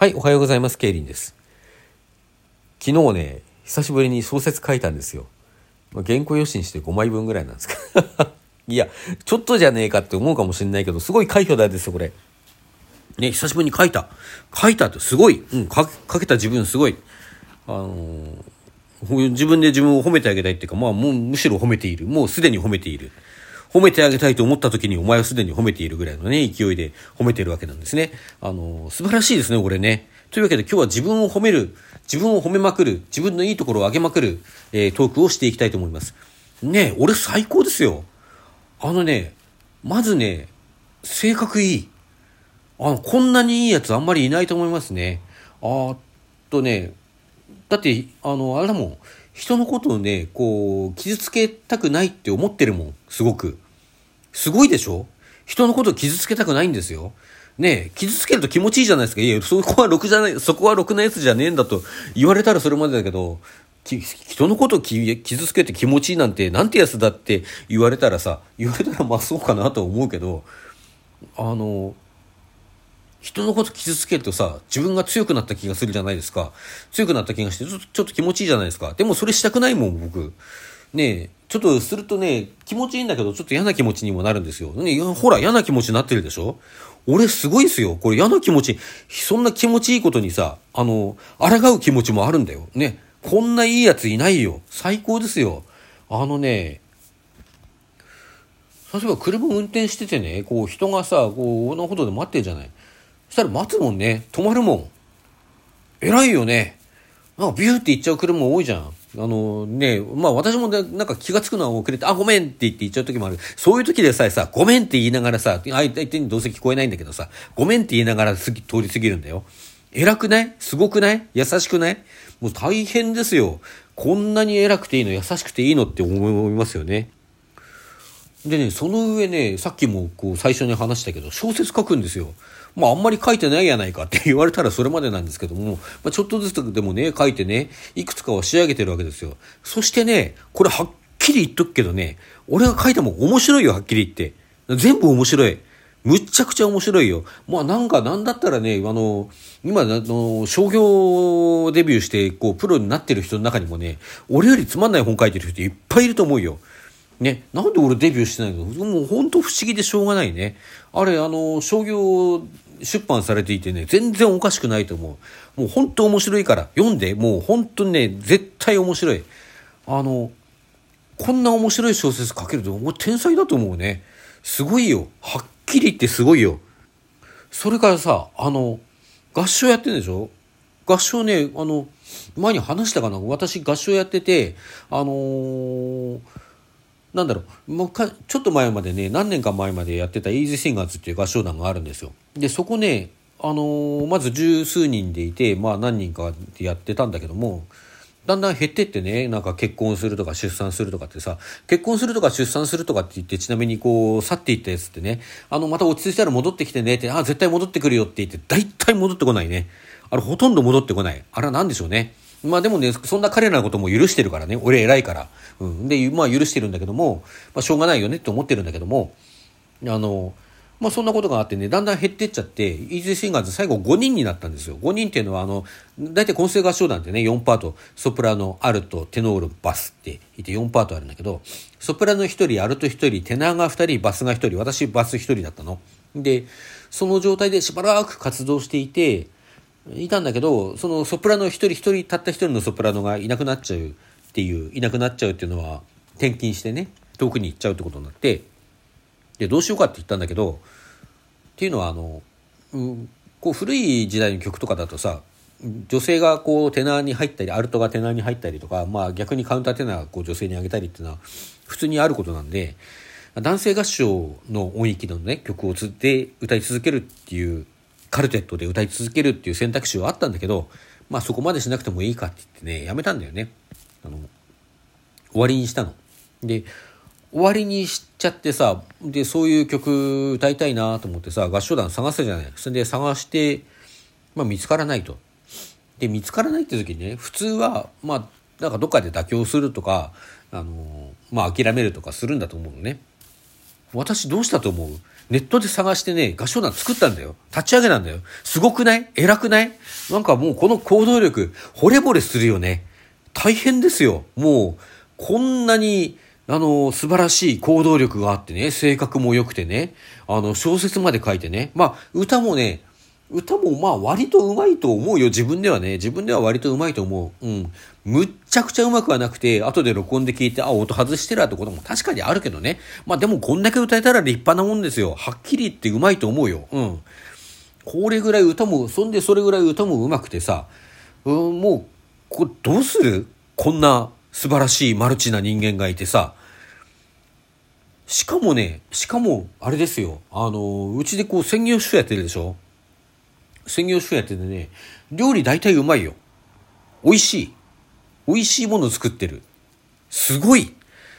はい、おはようございます。ケイリンです。昨日ね、久しぶりに小説書いたんですよ。まあ、原稿用紙にして5枚分ぐらいなんですか。いや、ちょっとじゃねえかって思うかもしれないけど、すごい書いたですよ、これ。ね、久しぶりに書いた。書いたってすごい。うん、書書けた自分すごい。あのー自分で自分を褒めてあげたいっていうか、まあもうむしろ褒めている。もうすでに褒めている。褒めてあげたいと思った時にお前はすでに褒めているぐらいのね、勢いで褒めてるわけなんですね。あの、素晴らしいですね、これね。というわけで今日は自分を褒める、自分を褒めまくる、自分のいいところを上げまくる、えー、トークをしていきたいと思います。ね俺最高ですよ。あのね、まずね、性格いい。あの、こんなにいいやつあんまりいないと思いますね。あっとね、だって、あの、あれだもん。人のことをね、こう、傷つけたくないって思ってるもん。すごく。すごいでしょ？人のこと傷つけたくないんですよ。ね傷つけると気持ちいいじゃないですか。いや、そこはろくじゃない、そこはろくなやつじゃねえんだと言われたらそれまでだけど、人のことを傷つけて気持ちいいなんて、なんてやつだって言われたらさ、言われたらまあそうかなと思うけど、あの、人のこと傷つけるとさ、自分が強くなった気がするじゃないですか。強くなった気がして、ちょっと気持ちいいじゃないですか。でもそれしたくないもん、僕。ねえ、ちょっとするとね、気持ちいいんだけど、ちょっと嫌な気持ちにもなるんですよ。ね、ほら、嫌な気持ちになってるでしょ？俺すごいですよ。これ嫌な気持ち、そんな気持ちいいことにさ、あの、抗う気持ちもあるんだよ。ね。こんないいやついないよ。最高ですよ。あのね、例えば車運転しててね、こう人がさ、こう横断歩道で待ってるじゃない？そしたら待つもんね。止まるもん。偉いよね。なんかビューって行っちゃう車多いじゃん。あのね、まあ私もね、なんか気がつくのは遅れて、あ、ごめんって言って言っちゃう時もある。そういう時でさえさ、ごめんって言いながらさ、相手にどうせ聞こえないんだけどさ、ごめんって言いながら通り過ぎるんだよ。偉くない？すごくない？優しくない？もう大変ですよ。こんなに偉くていいの、優しくていいのって思いますよね。でね、その上ね、さっきもこう最初に話したけど、小説書くんですよ。まああんまり書いてないやないかって言われたらそれまでなんですけども、まあ、ちょっとずつでもね、書いてね、いくつかは仕上げてるわけですよ。そしてね、これはっきり言っとくけどね、俺が書いたも面白いよ、はっきり言って。全部面白い。むっちゃくちゃ面白いよ。まあなんかなんだったらね、あの、今、あの、商業デビューして、こう、プロになってる人の中にもね、俺よりつまんない本書いてる人いっぱいいると思うよ。ね、なんで俺デビューしてないの？もう本当不思議でしょうがないね。あれ、あの、商業出版されていてね、全然おかしくないと思う。もう本当面白いから、読んで、もう本当にね、絶対面白い。あの、こんな面白い小説書けると、もう天才だと思うね。すごいよ。はっきり言ってすごいよ。それからさ、あの、合唱やってるでしょ？合唱ね、あの、前に話したかな？私合唱やってて、あのーなんだろう、もうかちょっと前までね、何年か前までやってたイージーシンガーズっていう合唱団があるんですよ。で、そこね、あのー、まず十数人でいて、まあ何人かでやってたんだけども、だんだん減ってってね、なんか結婚するとか出産するとかってさ、結婚するとか出産するとかって言って、ちなみにこう、去っていったやつってね、あの、また落ち着いたら戻ってきてねって、あ、絶対戻ってくるよって言って、大体戻ってこないね。あれほとんど戻ってこない。あれは何でしょうね。まあでもね、そんな彼らのことも許してるからね。俺偉いから。うん。で、まあ許してるんだけども、まあしょうがないよねって思ってるんだけども、あの、まあそんなことがあってね、だんだん減ってっちゃって、イージーシンガーズ最後5人になったんですよ。5人っていうのは、あの、大体混声合唱団ってね、4パート、ソプラノ、アルト、テノール、バスっていて4パートあるんだけど、ソプラノ1人、アルト1人、テナーが2人、バスが1人、私バス1人だったの。で、その状態でしばらく活動していて、いたんだけど、そのソプラノ一人一人、たった一人のソプラノがいなくなっちゃうっていう、いなくなっちゃうっていうのは、転勤してね、遠くに行っちゃうってことになって、で、どうしようかって言ったんだけど、っていうのは、あの、う、こう古い時代の曲とかだとさ、女性がこうテナーに入ったり、アルトがテナーに入ったりとか、まあ逆にカウンターテナーがこう女性にあげたりっていうのは普通にあることなんで、男性合唱の音域のね、曲をつって歌い続けるっていうカルテットで歌い続けるっていう選択肢はあったんだけど、まあそこまでしなくてもいいかって言ってね、やめたんだよね。あの、終わりにしたの。で、終わりにしちゃってさ、で、そういう曲歌いたいなと思ってさ、合唱団探すじゃない。それで探して、まあ見つからないと。で、見つからないって時にね、普通は、まあ、なんかどっかで妥協するとか、あの、まあ諦めるとかするんだと思うのね。私どうしたと思う？ネットで探してね、合唱団作ったんだよ。立ち上げなんだよ。すごくない？偉くない？なんかもうこの行動力、惚れ惚れするよね。大変ですよ。もう、こんなに、あの、素晴らしい行動力があってね、性格も良くてね、あの、小説まで書いてね。まあ、歌もね、歌もまあ割とうまいと思うよ。自分ではね。自分では割とうまいと思う。うん。むっちゃくちゃうまくはなくて、後で録音で聞いて、あ、音外してるってことも確かにあるけどね。まあでもこんだけ歌えたら立派なもんですよ。はっきり言ってうまいと思うよ。うん。これぐらい歌も、そんでそれぐらい歌もうまくてさ、うん、もう、こどうする？こんな素晴らしいマルチな人間がいてさ、しかもね、しかも、あれですよ。あの、うちでこう専業主婦やってるでしょ？専業主婦やっててね、料理大体うまいよ。美味しい。美味しいもの作ってる。すごい。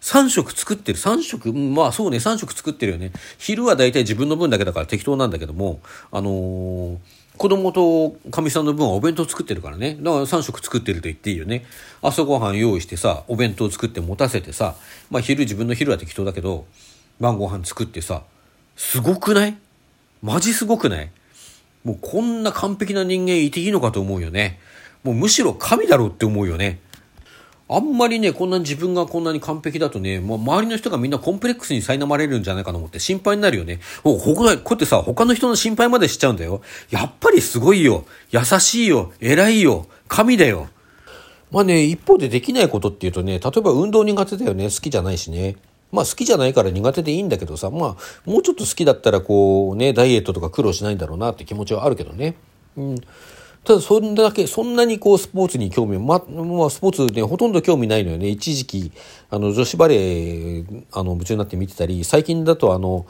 3食作ってる。3食、まあそうね、3食作ってるよね。昼は大体自分の分だけだから適当なんだけども、あのー、子供とかみさんの分はお弁当作ってるからね。だから3食作ってると言っていいよね。朝ごはん用意してさ、お弁当作って持たせてさ、まあ昼自分の昼は適当だけど、晩ご飯作ってさ、すごくない？マジすごくない？もうこんな完璧な人間いていいのかと思うよね。もうむしろ神だろうって思うよね。あんまりね、こんなに自分がこんなに完璧だとね、もう周りの人がみんなコンプレックスに苛まれるんじゃないかと思って心配になるよね。お、こここうやってさ、他の人の心配までしちゃうんだよ。やっぱりすごいよ。優しいよ。偉いよ。神だよ。まあね、一方でできないことっていうとね、例えば運動苦手だよね。好きじゃないしね。まあ好きじゃないから苦手でいいんだけどさ、まあもうちょっと好きだったらこうね、ダイエットとか苦労しないんだろうなって気持ちはあるけどね。うん。ただそんだけ、そんなにこうスポーツに興味、ま、まあスポーツね、ほとんど興味ないのよね。一時期、あの女子バレー、あの夢中になって見てたり、最近だとあの、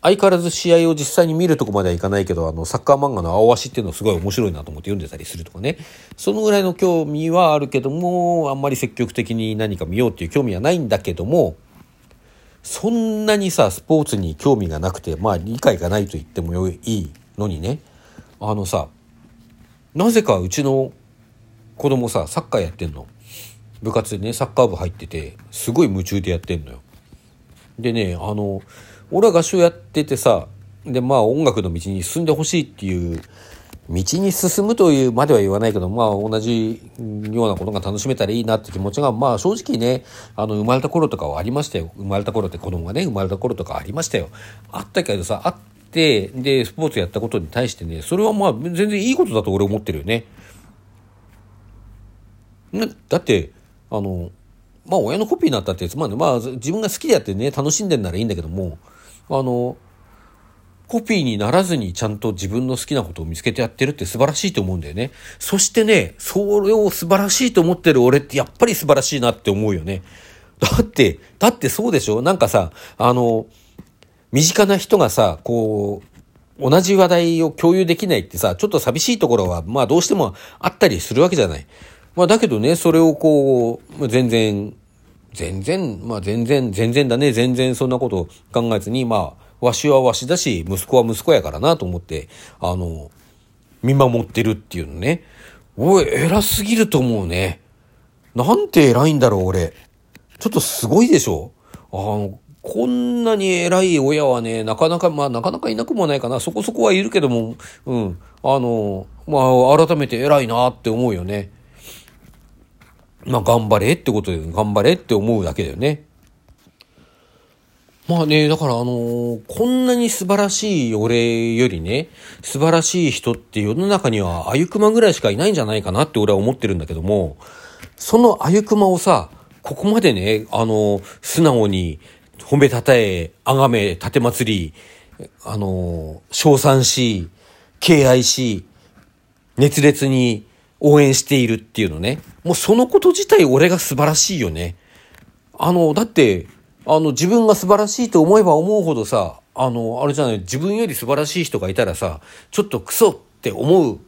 相変わらず試合を実際に見るとこまではいかないけど、あの、サッカー漫画の青足っていうのはすごい面白いなと思って読んでたりするとかね。そのぐらいの興味はあるけども、あんまり積極的に何か見ようっていう興味はないんだけども、そんなにさ、スポーツに興味がなくて、まあ理解がないと言ってもいいのにね、あのさ、なぜかうちの子供さ、サッカーやってんの。部活でね、サッカー部入ってて、すごい夢中でやってんのよ。でね、あの、俺は合唱やっててさ、で、まあ音楽の道に進んでほしいっていう道に進むというまでは言わないけど、まあ同じようなことが楽しめたらいいなって気持ちが、まあ正直ね、あの生まれた頃とかはありましたよ。生まれた頃って子供がね、生まれた頃とかありましたよ。あったけどさ、あって、で、スポーツやったことに対してね、それはまあ全然いいことだと俺思ってるよね。だって、あの、まあ親のコピーになったってつまり、まあ自分が好きでやってね、楽しんでんならいいんだけども、あの、コピーにならずにちゃんと自分の好きなことを見つけてやってるって素晴らしいと思うんだよね。そしてね、それを素晴らしいと思ってる俺ってやっぱり素晴らしいなって思うよね。だって、だってそうでしょ？なんかさ、あの、身近な人がさ、こう、同じ話題を共有できないってさ、ちょっと寂しいところは、まあどうしてもあったりするわけじゃない。まあだけどね、それをこう、全然、全然、まあ全然、全然だね、全然そんなこと考えずに、まあ、わしはわしだし、息子は息子やからなと思って、あの、見守ってるっていうのね。おい、偉すぎると思うね。なんて偉いんだろう、俺。ちょっとすごいでしょあの、こんなに偉い親はね、なかなか、まあ、なかなかいなくもないかな。そこそこはいるけども、うん。あの、まあ、改めて偉いなって思うよね。まあ、頑張れってことで、頑張れって思うだけだよね。まあね、だからあのー、こんなに素晴らしい俺よりね、素晴らしい人って世の中にはあゆくまぐらいしかいないんじゃないかなって俺は思ってるんだけども、そのあゆくまをさ、ここまでね、あのー、素直に褒めたたえ、あがめ、立て祭り、あのー、称賛し、敬愛し、熱烈に応援しているっていうのね。もうそのこと自体俺が素晴らしいよね。あの、だって、あの、自分が素晴らしいと思えば思うほどさ、あの、あれじゃない、自分より素晴らしい人がいたらさ、ちょっとクソって思う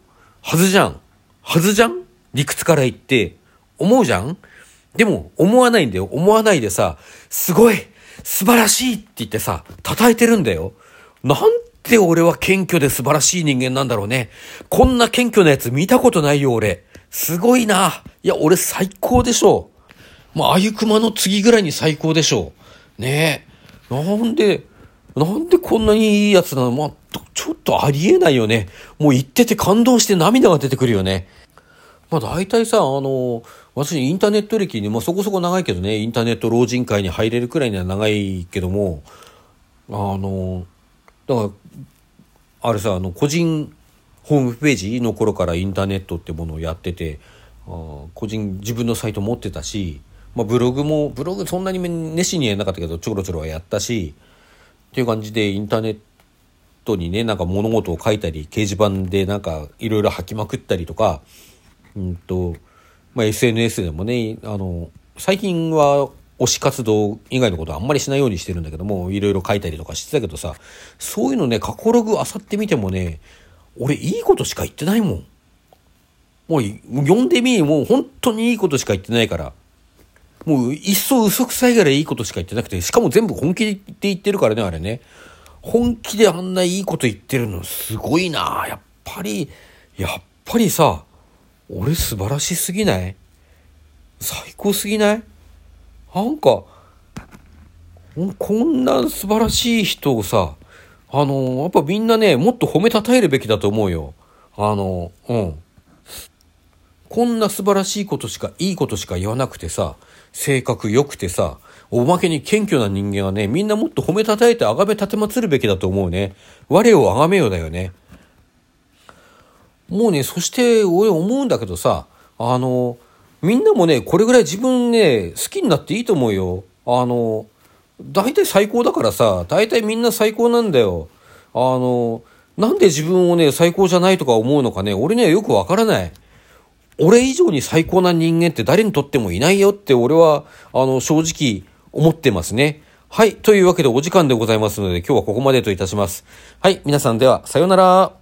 はずじゃん。はずじゃん？理屈から言って、思うじゃん？でも、思わないんだよ。思わないでさ、すごい素晴らしいって言ってさ、叩いてるんだよ。なんて俺は謙虚で素晴らしい人間なんだろうね。こんな謙虚なやつ見たことないよ、俺。すごいな。いや、俺最高でしょ。もう、あゆくまの次ぐらいに最高でしょう。ねえ。なんで、なんでこんなにいいやつなの？まあ、ちょっとありえないよね。もう言ってて感動して涙が出てくるよね。まあ大体さ、あの、私インターネット歴に、まあそこそこ長いけどね、インターネット老人会に入れるくらいには長いけども、あの、だから、あれさ、あの、個人ホームページの頃からインターネットってものをやってて、あ個人自分のサイト持ってたし、まあ、ブログもブログそんなに熱心にやらなかったけどちょろちょろはやったしっていう感じでインターネットにねなんか物事を書いたり掲示板でなんかいろいろ吐きまくったりとか、うんとまあ、SNS でもねあの最近は推し活動以外のことはあんまりしないようにしてるんだけどもいろいろ書いたりとかしてたけどさそういうのね過去ログあさってみてもね俺いいことしか言ってないもん。もう読んでみもう本当にいいことしか言ってないから。もう一層嘘くさいぐらいいいことしか言ってなくて、しかも全部本気で言ってるからね、あれね。本気であんないいこと言ってるのすごいなやっぱり、やっぱりさ、俺素晴らしすぎない？最高すぎない？なんか、こんな素晴らしい人をさ、あの、やっぱみんなね、もっと褒めたたえるべきだと思うよ。あの、うん。こんな素晴らしいことしか、いいことしか言わなくてさ、性格良くてさ、おまけに謙虚な人間はね、みんなもっと褒めたたえて崇め立てまつるべきだと思うね。我を崇めよだよね。もうね、そして俺思うんだけどさ、あの、みんなもね、これぐらい自分ね、好きになっていいと思うよ。あの、大体最高だからさ、大体みんな最高なんだよ。あの、なんで自分をね、最高じゃないとか思うのかね、俺にはよくわからない。俺以上に最高な人間って誰にとってもいないよって俺は、あの、正直思ってますね。はい。というわけでお時間でございますので、今日はここまでといたします。はい。皆さんでは、さようなら。